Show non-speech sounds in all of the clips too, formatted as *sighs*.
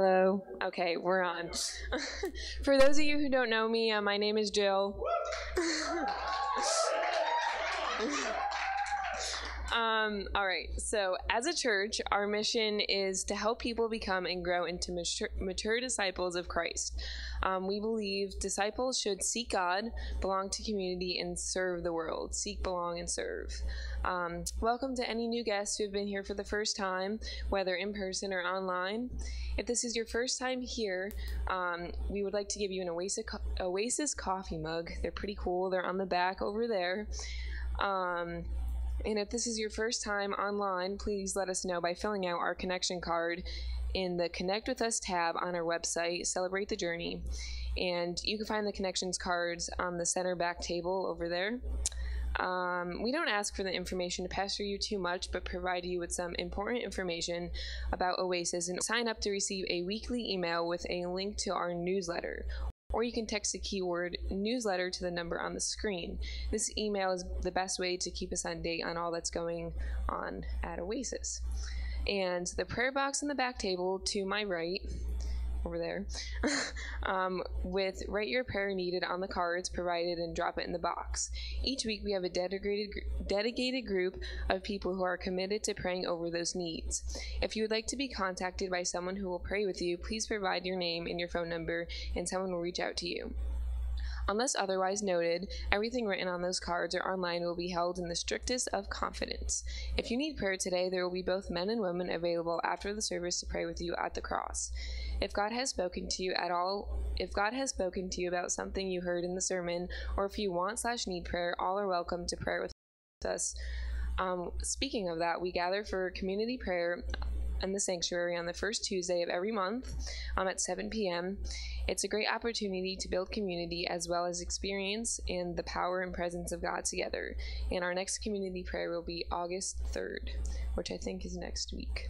Hello. Okay, we're on. *laughs* For those of you who don't know me, uh, my name is Jill. *laughs* um, all right, so as a church, our mission is to help people become and grow into mature, mature disciples of Christ. Um, we believe disciples should seek God, belong to community, and serve the world. Seek, belong, and serve. Um, welcome to any new guests who have been here for the first time, whether in person or online. If this is your first time here, um, we would like to give you an Oasis, Oasis coffee mug. They're pretty cool. They're on the back over there. Um, and if this is your first time online, please let us know by filling out our connection card in the Connect with Us tab on our website, Celebrate the Journey. And you can find the connections cards on the center back table over there. Um, we don't ask for the information to pester you too much, but provide you with some important information about Oasis and sign up to receive a weekly email with a link to our newsletter. Or you can text the keyword newsletter to the number on the screen. This email is the best way to keep us on date on all that's going on at Oasis. And the prayer box in the back table to my right over there *laughs* um, with write your prayer needed on the cards provided and drop it in the box. Each week we have a dedicated dedicated group of people who are committed to praying over those needs. If you would like to be contacted by someone who will pray with you, please provide your name and your phone number and someone will reach out to you. Unless otherwise noted, everything written on those cards or online will be held in the strictest of confidence. If you need prayer today, there will be both men and women available after the service to pray with you at the cross. If God has spoken to you at all, if God has spoken to you about something you heard in the sermon, or if you want slash need prayer, all are welcome to prayer with us. Um, speaking of that, we gather for community prayer in the sanctuary on the first Tuesday of every month um, at 7 p.m. It's a great opportunity to build community as well as experience in the power and presence of God together. And our next community prayer will be August 3rd, which I think is next week.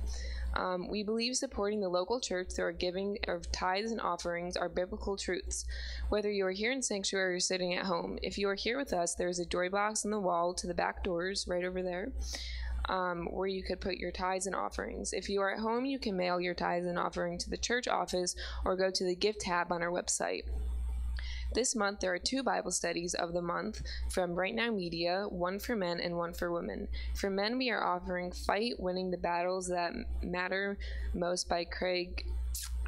Um, we believe supporting the local church through our giving of tithes and offerings are biblical truths. Whether you are here in sanctuary or sitting at home, if you are here with us, there is a joy box on the wall to the back doors right over there um, where you could put your tithes and offerings. If you are at home, you can mail your tithes and offering to the church office or go to the gift tab on our website. This month, there are two Bible studies of the month from Right Now Media, one for men and one for women. For men, we are offering Fight Winning the Battles That Matter Most by Craig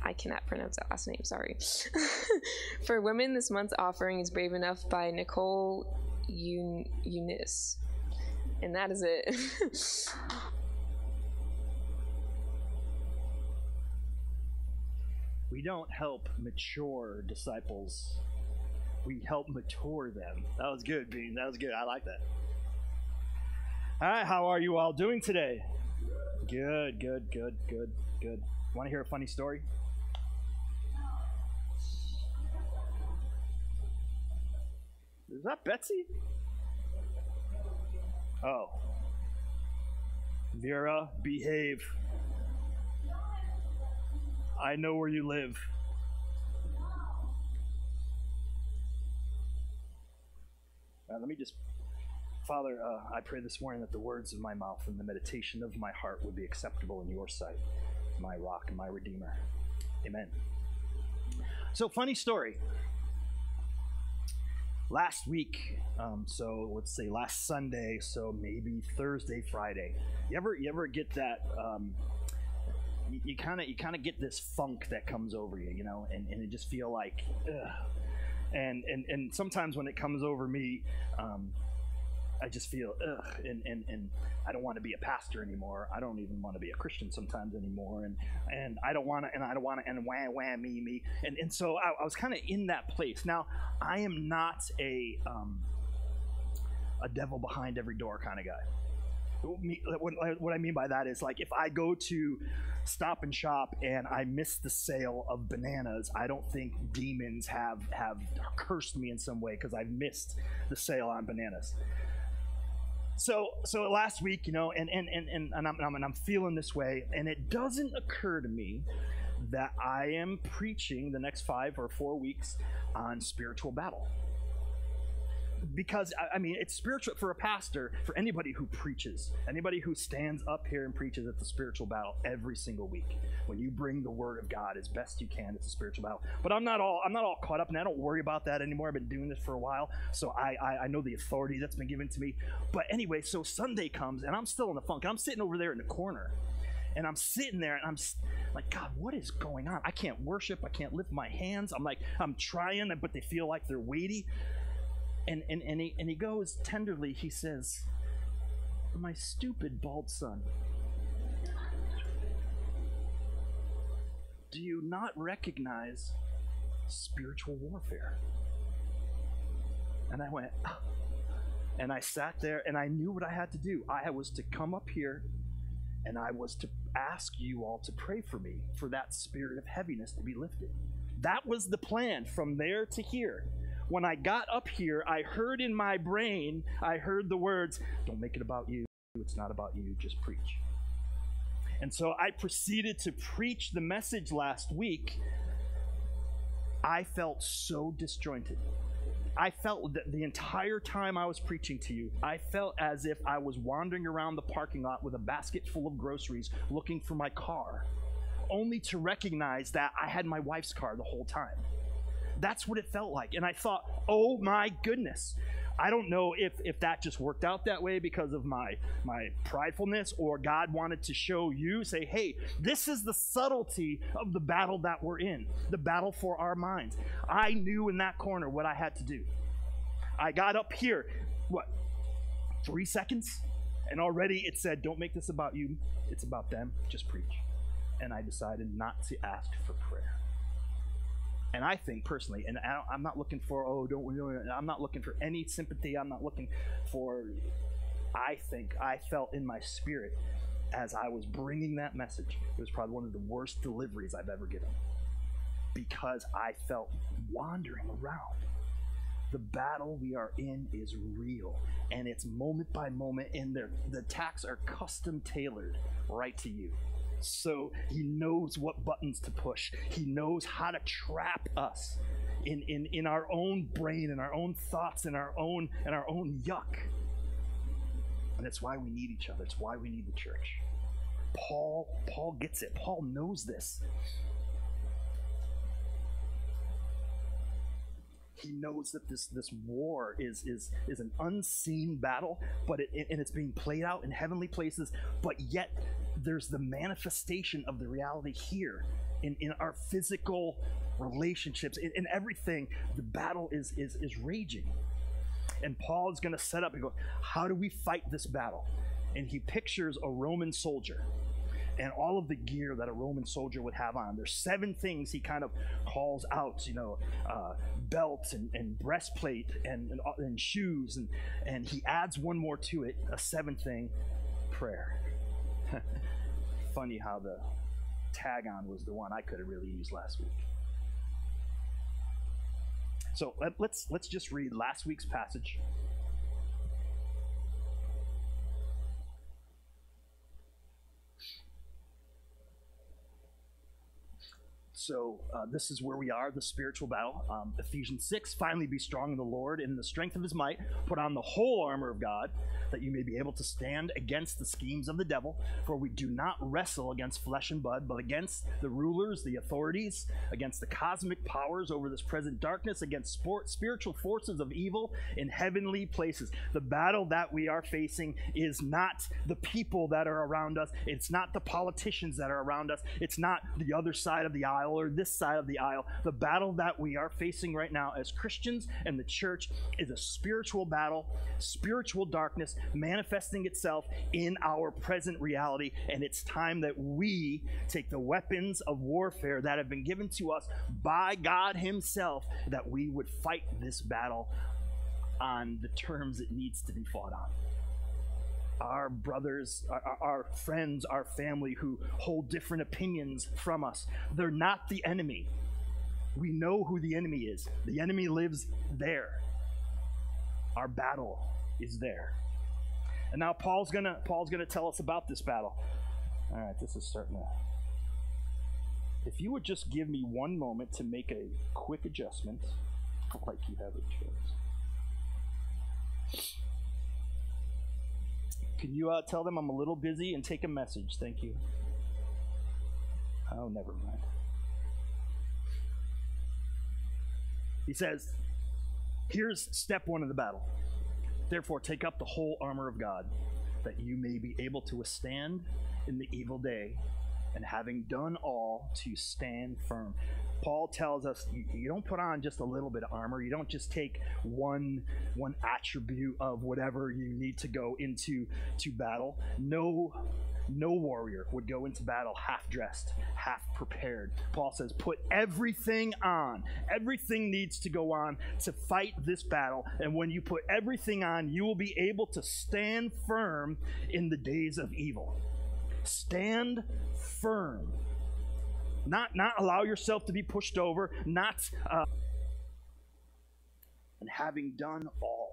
I cannot pronounce that last name, sorry. *laughs* For women, this month's offering is Brave Enough by Nicole Unice. And that is it. *laughs* we don't help mature disciples. We help mature them. That was good, Bean. That was good. I like that. All right, how are you all doing today? Good, good, good, good, good. Want to hear a funny story? Is that Betsy? Oh. Vera, behave. I know where you live. Let me just, Father, uh, I pray this morning that the words of my mouth and the meditation of my heart would be acceptable in your sight, my rock and my redeemer. Amen. So, funny story last week, um, so let's say last Sunday, so maybe Thursday, Friday. You ever you ever get that? Um, you kind of you kind of get this funk that comes over you, you know, and, and you just feel like, ugh. And and and sometimes when it comes over me, um, I just feel ugh, and, and, and I don't want to be a pastor anymore. I don't even want to be a Christian sometimes anymore, and and I don't want to, and I don't want to, and wham wham me me, and and so I, I was kind of in that place. Now I am not a um, a devil behind every door kind of guy. What I mean by that is like if I go to Stop and Shop and I miss the sale of bananas, I don't think demons have have cursed me in some way because I've missed the sale on bananas so so last week, you know, and and and and, and, I'm, and I'm feeling this way, and it doesn't occur to me that I am preaching the next five or four weeks on spiritual battle. Because I mean it's spiritual for a pastor, for anybody who preaches, anybody who stands up here and preaches. It's a spiritual battle every single week. When you bring the word of God as best you can, it's a spiritual battle. But I'm not all I'm not all caught up, and I don't worry about that anymore. I've been doing this for a while, so I I, I know the authority that's been given to me. But anyway, so Sunday comes, and I'm still in the funk. I'm sitting over there in the corner, and I'm sitting there, and I'm like, God, what is going on? I can't worship. I can't lift my hands. I'm like, I'm trying, but they feel like they're weighty. And, and, and, he, and he goes tenderly, he says, My stupid bald son, do you not recognize spiritual warfare? And I went, oh. and I sat there and I knew what I had to do. I was to come up here and I was to ask you all to pray for me for that spirit of heaviness to be lifted. That was the plan from there to here when I got up here, I heard in my brain, I heard the words, Don't make it about you. It's not about you. Just preach. And so I proceeded to preach the message last week. I felt so disjointed. I felt that the entire time I was preaching to you, I felt as if I was wandering around the parking lot with a basket full of groceries looking for my car, only to recognize that I had my wife's car the whole time. That's what it felt like. And I thought, oh my goodness. I don't know if, if that just worked out that way because of my, my pridefulness or God wanted to show you, say, hey, this is the subtlety of the battle that we're in, the battle for our minds. I knew in that corner what I had to do. I got up here, what, three seconds? And already it said, don't make this about you, it's about them, just preach. And I decided not to ask for prayer. And I think personally, and I am not looking for, oh, don't I'm not looking for any sympathy. I'm not looking for, I think I felt in my spirit as I was bringing that message, it was probably one of the worst deliveries I've ever given because I felt wandering around. The battle we are in is real and it's moment by moment, and the attacks are custom tailored right to you. So he knows what buttons to push. He knows how to trap us in, in, in our own brain in our own thoughts in our own and our own yuck. And that's why we need each other. It's why we need the church. Paul, Paul gets it. Paul knows this. He knows that this this war is is is an unseen battle, but it, and it's being played out in heavenly places. But yet there's the manifestation of the reality here in, in our physical relationships, in, in everything. The battle is, is, is raging. And Paul is going to set up and go, How do we fight this battle? And he pictures a Roman soldier and all of the gear that a Roman soldier would have on. There's seven things he kind of calls out, you know, uh, belt and, and breastplate and, and, and, shoes. And, and he adds one more to it, a seventh thing prayer. *laughs* Funny how the tag on was the one I could have really used last week. So let, let's let's just read last week's passage. So uh, this is where we are, the spiritual battle. Um, Ephesians 6, finally be strong in the Lord in the strength of his might. Put on the whole armor of God, that you may be able to stand against the schemes of the devil. For we do not wrestle against flesh and blood, but against the rulers, the authorities, against the cosmic powers over this present darkness, against sport, spiritual forces of evil in heavenly places. The battle that we are facing is not the people that are around us, it's not the politicians that are around us, it's not the other side of the aisle this side of the aisle. The battle that we are facing right now as Christians and the church is a spiritual battle, spiritual darkness manifesting itself in our present reality. And it's time that we take the weapons of warfare that have been given to us by God Himself, that we would fight this battle on the terms it needs to be fought on our brothers, our, our, friends, our family who hold different opinions from us. They're not the enemy. We know who the enemy is. The enemy lives there. Our battle is there. And now Paul's gonna Paul's gonna tell us about this battle. All right, this is starting to. If you would just give me one moment to make a quick adjustment, like you have a choice. Can you uh, tell them I'm a little busy and take a message? Thank you. Oh, never mind. He says, Here's step one of the battle. Therefore, take up the whole armor of God, that you may be able to withstand in the evil day, and having done all, to stand firm. Paul tells us you, don't put on just a little bit of armor. You don't just take one one attribute of whatever you need to go into to battle. No no warrior would go into battle half dressed, half prepared. Paul says, put everything on. Everything needs to go on to fight this battle. And when you put everything on, you will be able to stand firm in the days of evil. Stand firm. Not, not allow yourself to be pushed over, not. Uh, and having done all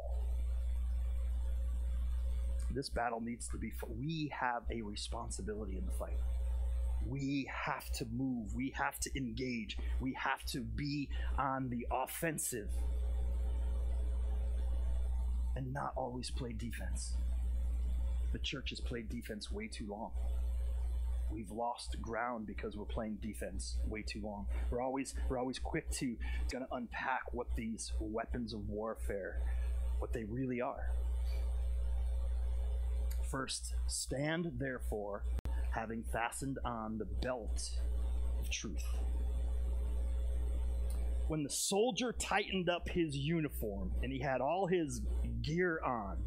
this battle needs to be we have a responsibility in the fight we have to move we have to engage we have to be on the offensive and not always play defense the church has played defense way too long. We've lost ground because we're playing defense way too long. We're always we're always quick to going to unpack what these weapons of warfare what they really are. First, stand therefore, having fastened on the belt of truth. When the soldier tightened up his uniform and he had all his gear on,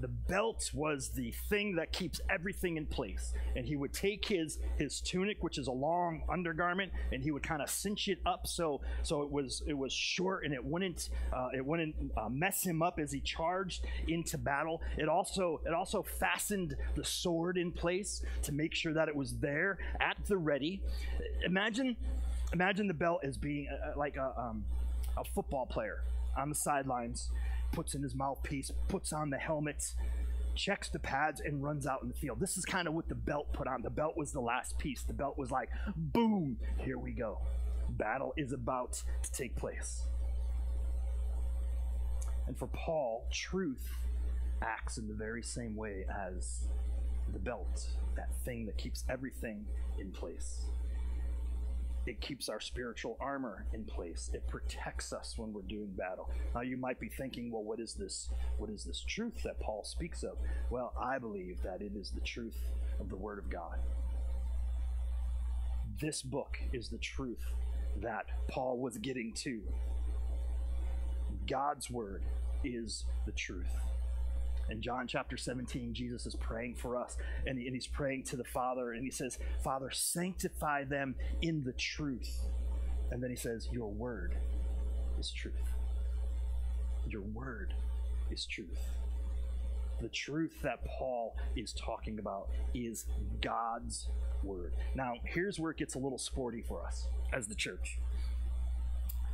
the belt was the thing that keeps everything in place. And he would take his his tunic which is a long undergarment and he would kind of cinch it up so so it was it was short and it wouldn't uh, it wouldn't uh, mess him up as he charged into battle. It also it also fastened the sword in place to make sure that it was there at the ready. Imagine imagine the belt as being uh, uh, like a, um, a football player on the sidelines puts in his mouthpiece, puts on the helmet, checks the pads, and runs out in the field. This is kind of what the belt put on. The belt was the last piece. The belt was like, boom, here we go. Battle is about to take place. And for Paul, truth acts in the very same way as the belt, that thing that keeps everything in place. It keeps our spiritual armor in place. It protects us when we're doing battle. Now you might be thinking, well, what is this? What is this truth that Paul speaks of? Well, I believe that it is the truth of the Word of God. This book is the truth that Paul was getting to. God's Word is the truth. In John chapter 17, Jesus is praying for us, and, he, and he's praying to the Father, and he says, Father, sanctify them in the truth. And then he says, Your word is truth. Your word is truth. The truth that Paul is talking about is God's word. Now, here's where it gets a little sporty for us as the church.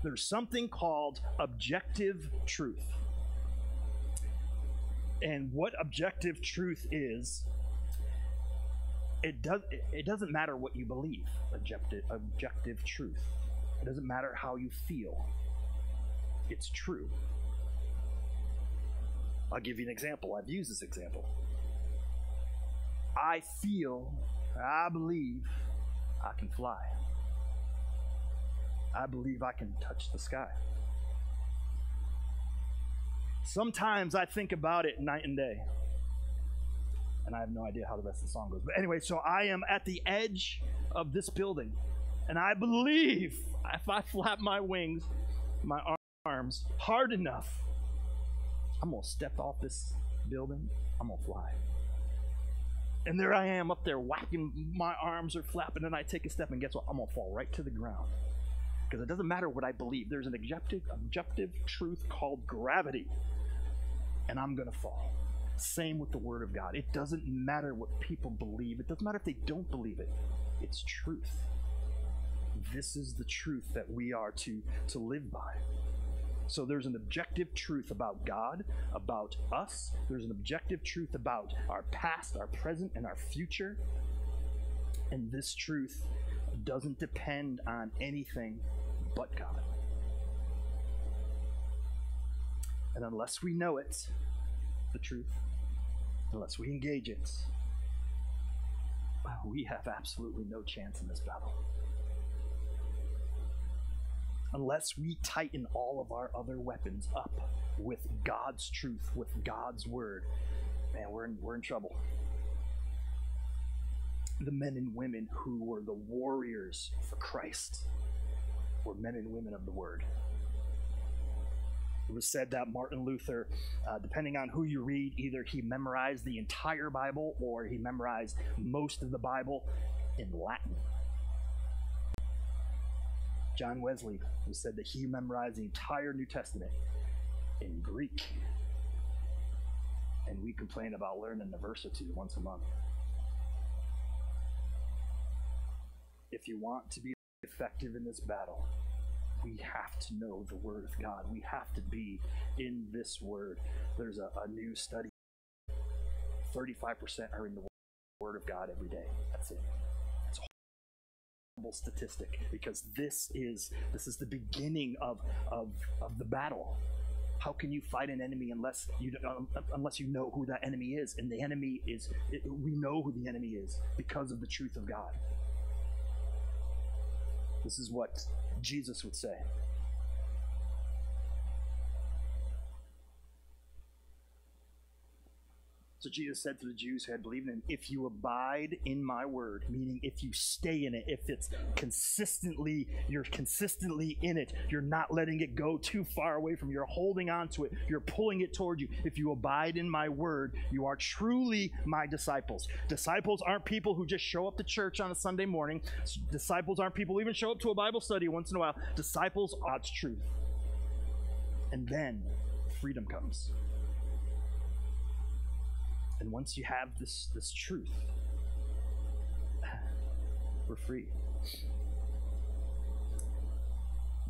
There's something called objective truth and what objective truth is it does it doesn't matter what you believe objective objective truth. It doesn't matter how you feel. It's true. I'll give you an example. I've used this example. I feel i believe i can fly. I believe i can touch the sky Sometimes I think about it night and day. And I have no idea how the rest of the song goes. But anyway, so I am at the edge of this building. And I believe if I flap my wings, my arms hard enough, I'm going to step off this building. I'm going to fly. And there I am up there whacking, my arms are flapping, and I take a step, and guess what? I'm going to fall right to the ground. Because it doesn't matter what I believe, there's an objective, objective truth called gravity and I'm going to fall. Same with the Word of God. It doesn't matter what people believe, it doesn't matter if they don't believe it. It's truth. This is the truth that we are to, to live by. So there's an objective truth about God, about us. There's an objective truth about our past, our present, and our future. And this truth doesn't depend on anything but God. And unless we know it, the truth, unless we engage it, we have absolutely no chance in this battle. Unless we tighten all of our other weapons up with God's truth, with God's word, man, we're in, we're in trouble. The men and women who were the warriors for Christ were men and women of the word. Was said that Martin Luther, uh, depending on who you read, either he memorized the entire Bible or he memorized most of the Bible in Latin. John Wesley was said that he memorized the entire New Testament in Greek. And we complain about learning a verse or two once a month. If you want to be effective in this battle, we have to know the Word of God. We have to be in this Word. There's a, a new study 35% are in the Word of God every day. That's it. It's a horrible statistic because this is this is the beginning of of, of the battle. How can you fight an enemy unless you um, unless you know who that enemy is? And the enemy is it, we know who the enemy is because of the truth of God. This is what Jesus would say. So Jesus said to the Jews who had believed in him, If you abide in my word, meaning if you stay in it, if it's consistently, you're consistently in it, you're not letting it go too far away from you, you're holding on to it, you're pulling it toward you. If you abide in my word, you are truly my disciples. Disciples aren't people who just show up to church on a Sunday morning. Disciples aren't people who even show up to a Bible study once in a while. Disciples are truth. And then freedom comes. And once you have this, this truth, *sighs* we're free.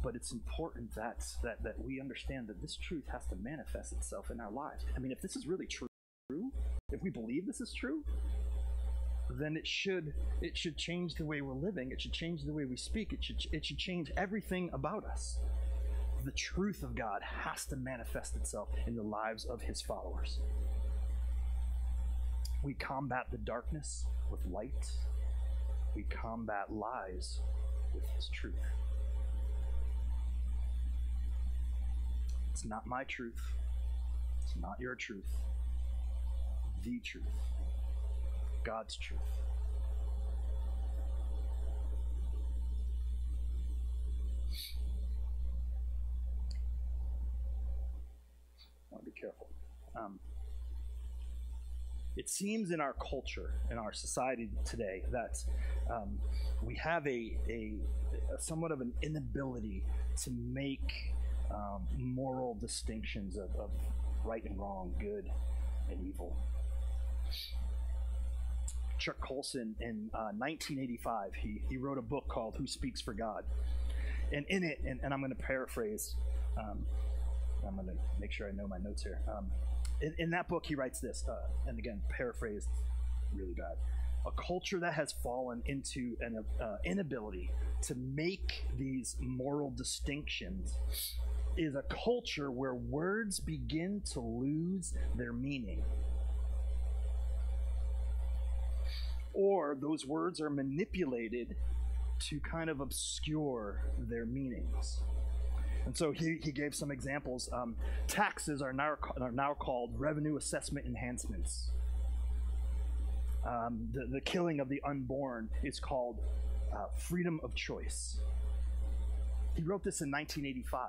But it's important that, that, that we understand that this truth has to manifest itself in our lives. I mean, if this is really true, if we believe this is true, then it should it should change the way we're living. It should change the way we speak. It should it should change everything about us. The truth of God has to manifest itself in the lives of His followers. We combat the darkness with light. We combat lies with His truth. It's not my truth. It's not your truth. The truth. God's truth. I want to be careful. Um, it seems in our culture, in our society today, that um, we have a, a, a, somewhat of an inability to make um, moral distinctions of, of right and wrong, good and evil. Chuck Colson in uh, 1985, he, he wrote a book called Who Speaks for God. And in it, and, and I'm going to paraphrase, um, I'm going to make sure I know my notes here. Um, in, in that book, he writes this, uh, and again, paraphrased really bad. A culture that has fallen into an uh, inability to make these moral distinctions is a culture where words begin to lose their meaning. Or those words are manipulated to kind of obscure their meanings. And so he, he gave some examples. Um, taxes are now, are now called revenue assessment enhancements. Um, the, the killing of the unborn is called uh, freedom of choice. He wrote this in 1985.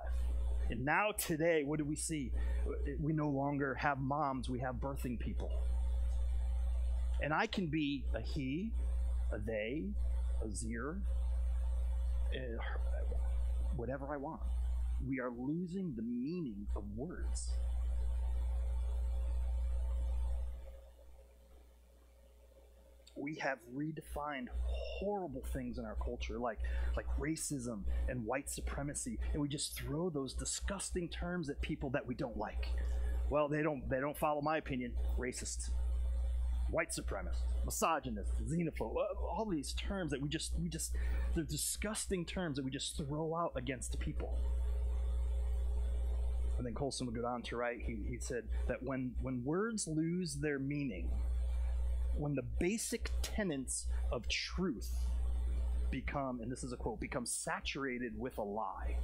And now, today, what do we see? We no longer have moms, we have birthing people. And I can be a he, a they, a zir, uh, whatever I want we are losing the meaning of words. we have redefined horrible things in our culture like like racism and white supremacy and we just throw those disgusting terms at people that we don't like. Well they don't they don't follow my opinion. Racist white supremacist misogynist xenophobe uh, all these terms that we just we just they're disgusting terms that we just throw out against people And then Colson would go on to write, he, he said that when, when words lose their meaning, when the basic tenets of truth become, and this is a quote, become saturated with a lie.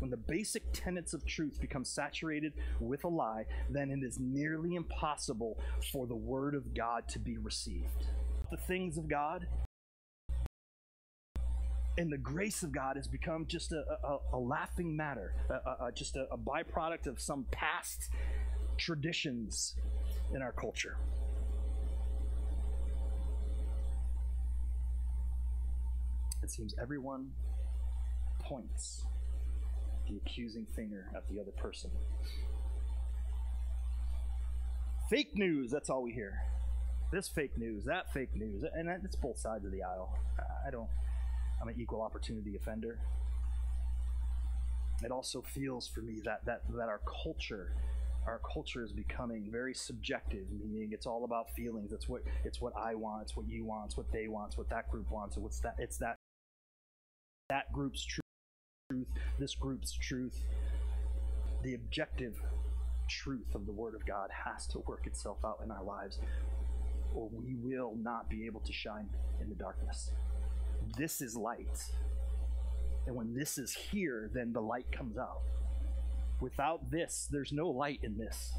When the basic tenets of truth become saturated with a lie, then it is nearly impossible for the Word of God to be received. The things of God and the grace of God has become just a, a, a laughing matter, a, just a, a byproduct of some past traditions in our culture. It seems everyone points the accusing finger at the other person. Fake news, that's all we hear. This fake news, that fake news, and it's both sides of the aisle. I don't, I'm an equal opportunity offender. It also feels for me that, that, that our culture our culture is becoming very subjective, meaning it's all about feelings. It's what it's what I want, it's what you want, it's what they want, it's what that group wants, and what's that it's that that group's truth, this group's truth. The objective truth of the Word of God has to work itself out in our lives, or we will not be able to shine in the darkness. This is light. And when this is here, then the light comes out. Without this, there's no light in this.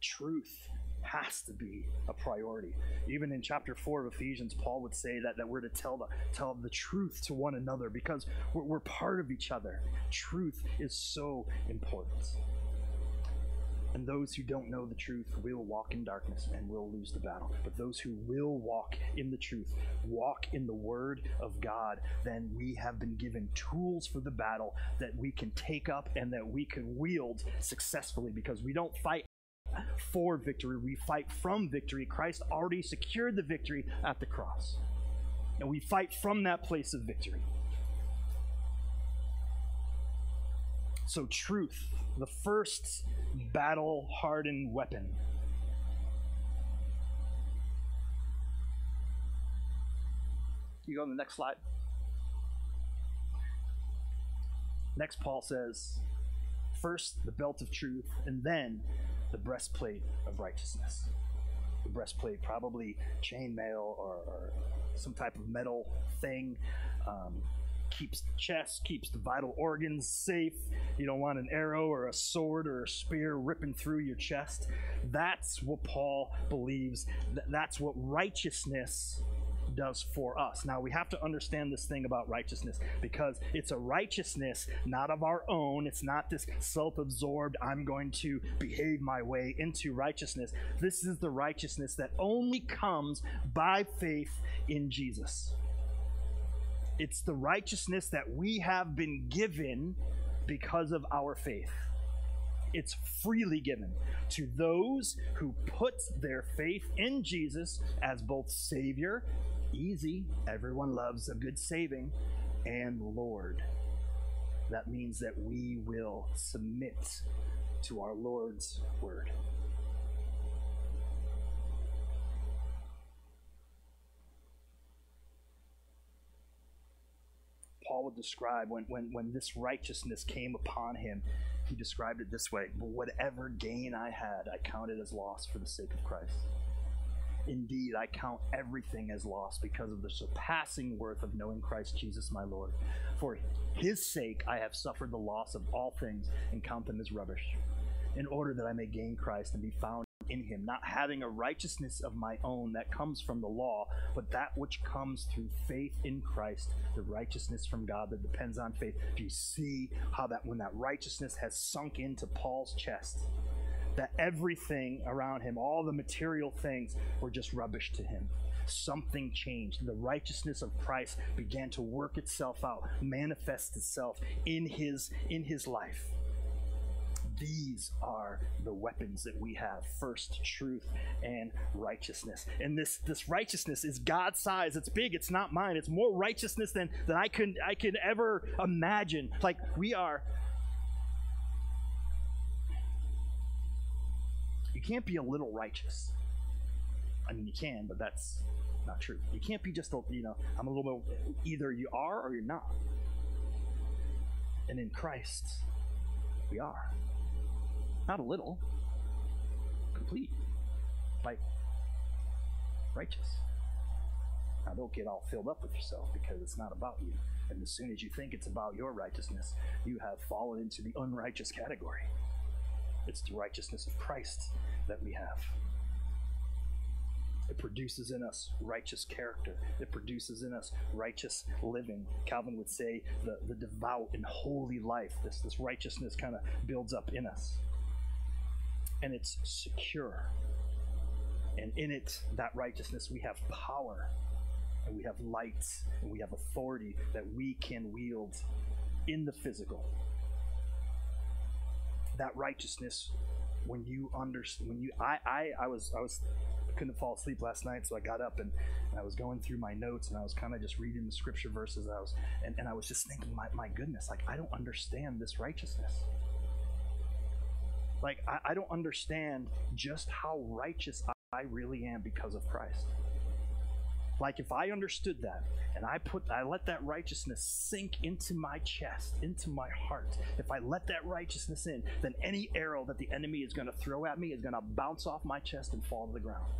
Truth has to be a priority. Even in chapter 4 of Ephesians, Paul would say that, that we're to tell the, tell the truth to one another because we're, we're part of each other. Truth is so important. And those who don't know the truth will walk in darkness and will lose the battle. But those who will walk in the truth, walk in the word of God, then we have been given tools for the battle that we can take up and that we can wield successfully because we don't fight for victory, we fight from victory. Christ already secured the victory at the cross. And we fight from that place of victory. So, truth, the first battle hardened weapon. You go on the next slide. Next, Paul says, first the belt of truth, and then the breastplate of righteousness. The breastplate, probably chainmail or, or some type of metal thing. Um, keeps the chest, keeps the vital organs safe. You don't want an arrow or a sword or a spear ripping through your chest. That's what Paul believes. That's what righteousness does for us. Now, we have to understand this thing about righteousness because it's a righteousness not of our own. It's not this self absorbed, I'm going to behave my way into righteousness. This is the righteousness that only comes by faith in Jesus. It's the righteousness that we have been given because of our faith. It's freely given to those who put their faith in Jesus as both Savior, easy, everyone loves a good saving, and Lord. That means that we will submit to our Lord's word. Paul would describe when, when, when this righteousness came upon him, he described it this way whatever gain I had, I counted as loss for the sake of Christ. Indeed, I count everything as loss because of the surpassing worth of knowing Christ Jesus my Lord. For his sake, I have suffered the loss of all things and count them as rubbish, in order that I may gain Christ and be found in him, not having a righteousness of my own that comes from the law, but that which comes through faith in Christ, the righteousness from God that depends on faith. You see how that when that righteousness has sunk into Paul's chest, that everything around him, all the material things, were just rubbish to him? something changed. The righteousness of Christ began to work itself out, manifest itself in his in his life. These are the weapons that we have first truth and righteousness. And this, this righteousness is God's size. It's big, it's not mine. It's more righteousness than, than I can I could ever imagine. Like we are you can't be a little righteous. I mean, you can, but that's not true. You can't be just a, you know, I'm a little bit, either you are or you're not. And in Christ, we are. Not a little, complete, like righteous. Now, don't get all filled up with yourself because it's not about you. And as soon as you think it's about your righteousness, you have fallen into the unrighteous category. It's the righteousness of Christ that we have. It produces in us righteous character. It produces in us righteous living. Calvin would say the, the devout and holy life, this, this righteousness kind of builds up in us. And it's secure. And in it, that righteousness, we have power and we have light and we have authority that we can wield in the physical. That righteousness, when you understand, when you, I, I, I was, I was couldn't fall asleep last night, so I got up and, and I was going through my notes and I was kind of just reading the scripture verses. I was and, and I was just thinking, my, my goodness, like I don't understand this righteousness. Like I, I don't understand just how righteous I really am because of Christ. Like if I understood that and I put I let that righteousness sink into my chest, into my heart. If I let that righteousness in, then any arrow that the enemy is going to throw at me is going to bounce off my chest and fall to the ground.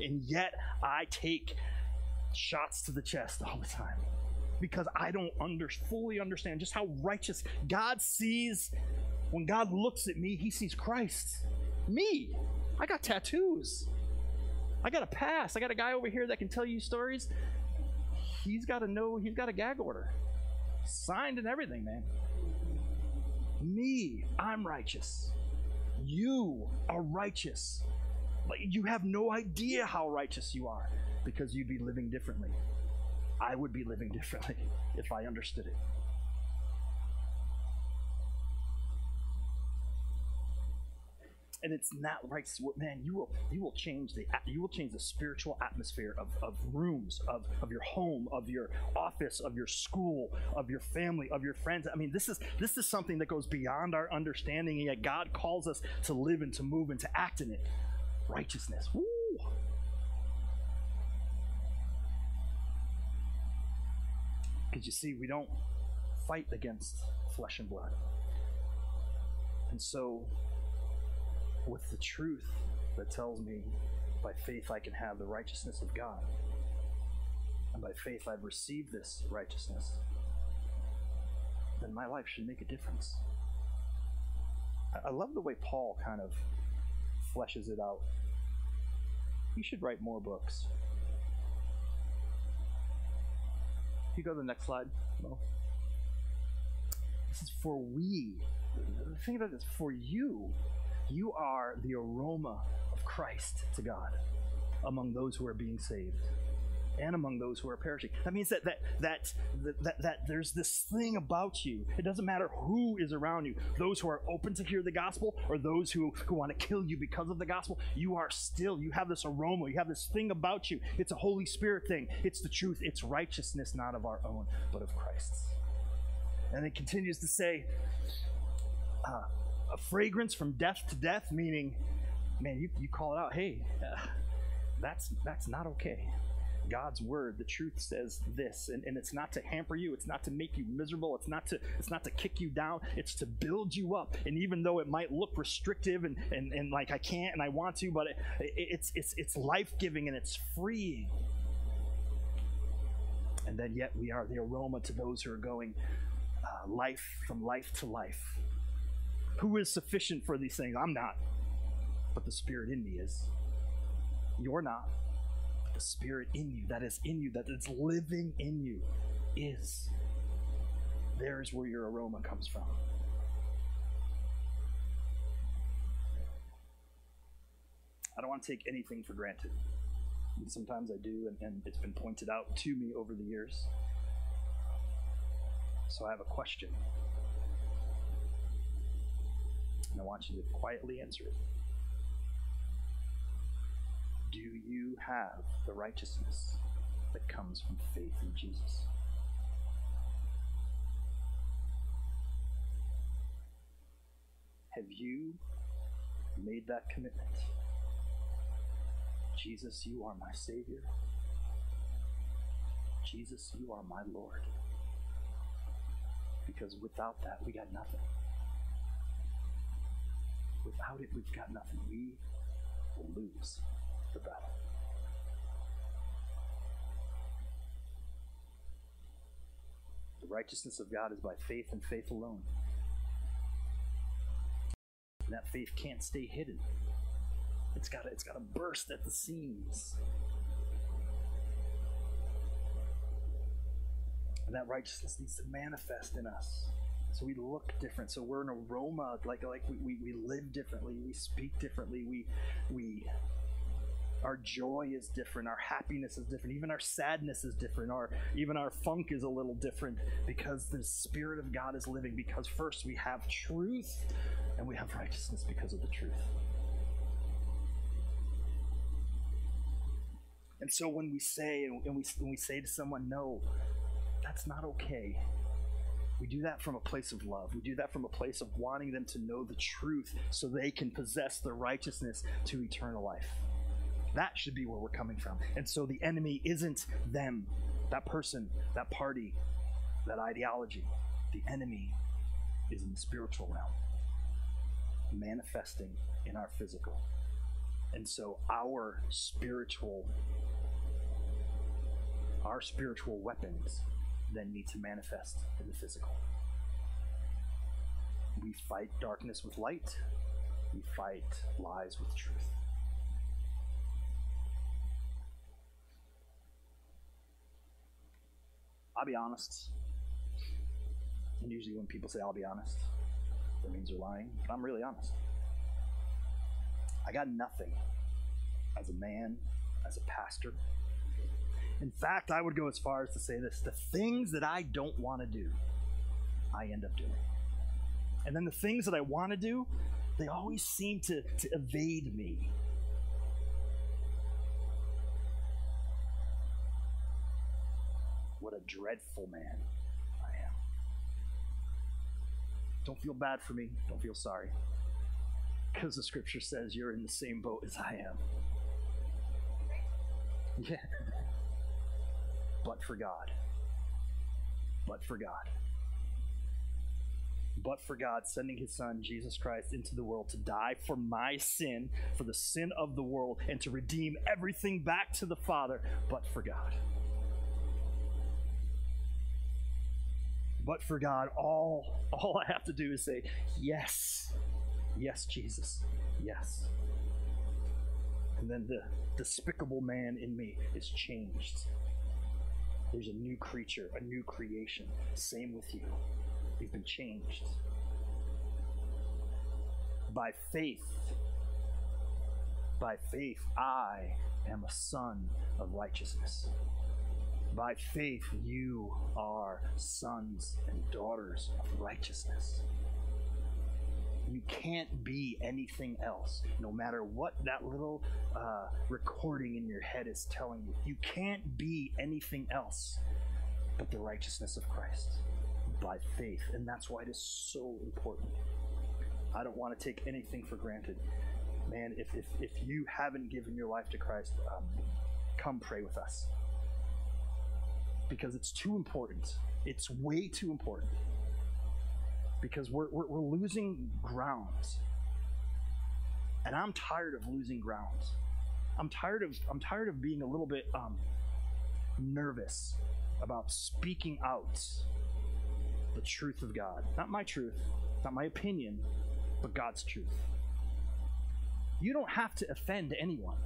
And yet I take shots to the chest all the time because I don't under, fully understand just how righteous God sees. When God looks at me, he sees Christ. Me. I got tattoos. I got a pass. I got a guy over here that can tell you stories. He's got to know, he's got a gag order. Signed and everything, man. Me, I'm righteous. You are righteous. Like you have no idea how righteous you are because you'd be living differently. I would be living differently *laughs* if I understood it. And it's not right man you will you will change the you will change the spiritual atmosphere of, of rooms of, of your home of your office of your school of your family of your friends. I mean this is this is something that goes beyond our understanding and yet god calls us to live and to move and to act in it. Righteousness. Woo. because you see we don't fight against flesh and blood. And so with the truth that tells me by faith I can have the righteousness of God. And by faith I've received this righteousness, then my life should make a difference. I love the way Paul kind of fleshes it out. You should write more books. you go to the next slide? This is for we. Think about this for you you are the aroma of Christ to God among those who are being saved and among those who are perishing. That means that that that that, that, that there's this thing about you. It doesn't matter who is around you. Those who are open to hear the gospel or those who, who want to kill you because of the gospel, you are still, you have this aroma, you have this thing about you. It's a Holy Spirit thing. It's the truth. It's righteousness, not of our own, but of Christ's. And it continues to say, uh, a fragrance from death to death, meaning, man, you, you call it out, hey, uh, that's, that's not okay. God's word, the truth says this, and, and it's not to hamper you, it's not to make you miserable, it's not to it's not to kick you down, it's to build you up. And even though it might look restrictive and, and, and like I can't and I want to, but it, it, it's it's it's life-giving and it's freeing. And then yet we are the aroma to those who are going uh, life from life to life who is sufficient for these things? I'm not. But the Spirit in me is. You're not. But the Spirit in you, that is in you, that is living in you, is. There's where your aroma comes from. I don't want to take anything for granted. Sometimes I do, and, and it's been pointed out to me over the years. So I have a question and I want you to quietly answer it. Do you have the righteousness that comes from faith in Jesus? Have you made that commitment? Jesus, you are my Savior. Jesus, you are my Lord. Because without that, we got nothing. Without it, we've got nothing. We will lose the battle. The righteousness of God is by faith and faith alone. And that faith can't stay hidden. It's got it's got to burst at the seams. And that righteousness needs to manifest in us. So we look different. So we're an aroma, like like we, we, we live differently, we speak differently, we we our joy is different, our happiness is different, even our sadness is different, our even our funk is a little different because the Spirit of God is living. Because first we have truth and we have righteousness because of the truth. And so when we say and we, when we say to someone, no, that's not okay. We do that from a place of love. We do that from a place of wanting them to know the truth so they can possess the righteousness to eternal life. That should be where we're coming from. And so the enemy isn't them, that person, that party, that ideology. The enemy is in the spiritual realm, manifesting in our physical. And so our spiritual our spiritual weapons then need to manifest in the physical. We fight darkness with light, we fight lies with truth. I'll be honest. And usually, when people say I'll be honest, that means they're lying, but I'm really honest. I got nothing as a man, as a pastor. In fact, I would go as far as to say this the things that I don't want to do, I end up doing. And then the things that I want to do, they always seem to, to evade me. What a dreadful man I am. Don't feel bad for me. Don't feel sorry. Because the scripture says you're in the same boat as I am. Yeah. But for God. But for God. But for God sending his son, Jesus Christ, into the world to die for my sin, for the sin of the world, and to redeem everything back to the Father. But for God. But for God, all, all I have to do is say, Yes. Yes, Jesus. Yes. And then the despicable man in me is changed. There's a new creature, a new creation. Same with you. You've been changed. By faith, by faith, I am a son of righteousness. By faith, you are sons and daughters of righteousness. You can't be anything else, no matter what that little uh, recording in your head is telling you. You can't be anything else but the righteousness of Christ by faith. And that's why it is so important. I don't want to take anything for granted. Man, if, if, if you haven't given your life to Christ, um, come pray with us. Because it's too important. It's way too important because we're, we're, we're losing ground. And I'm tired of losing ground. I'm tired of I'm tired of being a little bit um, nervous about speaking out the truth of God. Not my truth, not my opinion, but God's truth. You don't have to offend anyone.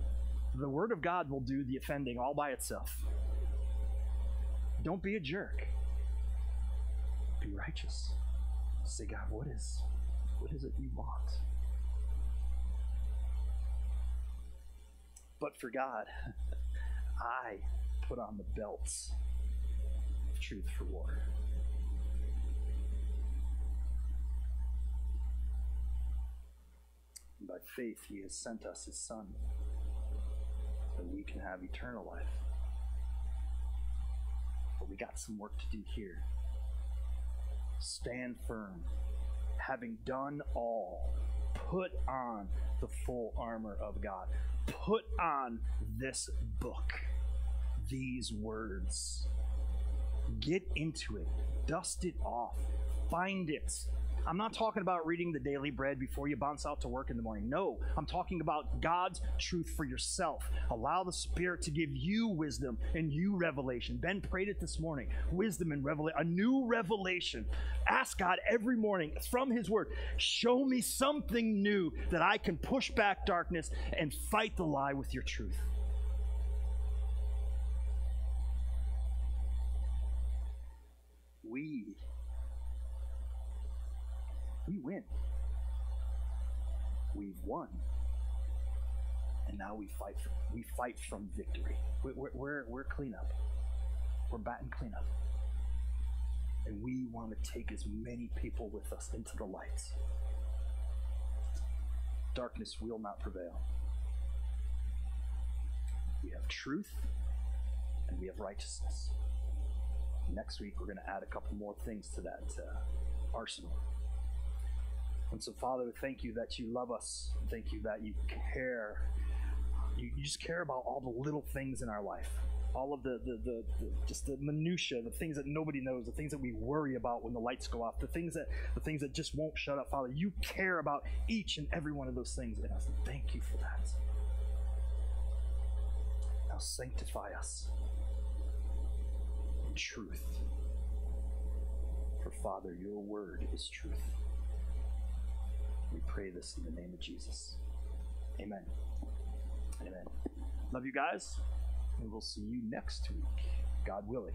The Word of God will do the offending all by itself. Don't be a jerk. Be righteous. Say, God, what is what is it you want? But for God, *laughs* I put on the belts of truth for war. And by faith, He has sent us His Son that we can have eternal life. But we got some work to do here stand firm, having done all, put on the full armor of God. Put on this book, these words. Get into it, dust it off, find it. I'm not talking about reading the daily bread before you bounce out to work in the morning. No, I'm talking about God's truth for yourself. Allow the Spirit to give you wisdom and you revelation. Ben prayed it this morning wisdom and revelation, a new revelation. Ask God every morning from His Word, show me something new that I can push back darkness and fight the lie with your truth. We we win. We've won. And now we fight. We fight from victory. We're, we're, we're cleanup. We're batting cleanup. And we want to take as many people with us into the lights. Darkness will not prevail. We have truth and we have righteousness. Next week, we're going to add a couple more things to that uh, arsenal. And so, Father, thank you that you love us. Thank you that you care. You, you just care about all the little things in our life. All of the, the, the, the, just the minutia, the things that nobody knows, the things that we worry about when the lights go off, the things that the things that just won't shut up, Father. You care about each and every one of those things in us. Thank you for that. Now sanctify us in truth. For Father, your word is truth. We pray this in the name of Jesus. Amen. Amen. Love you guys, and we'll see you next week, God willing.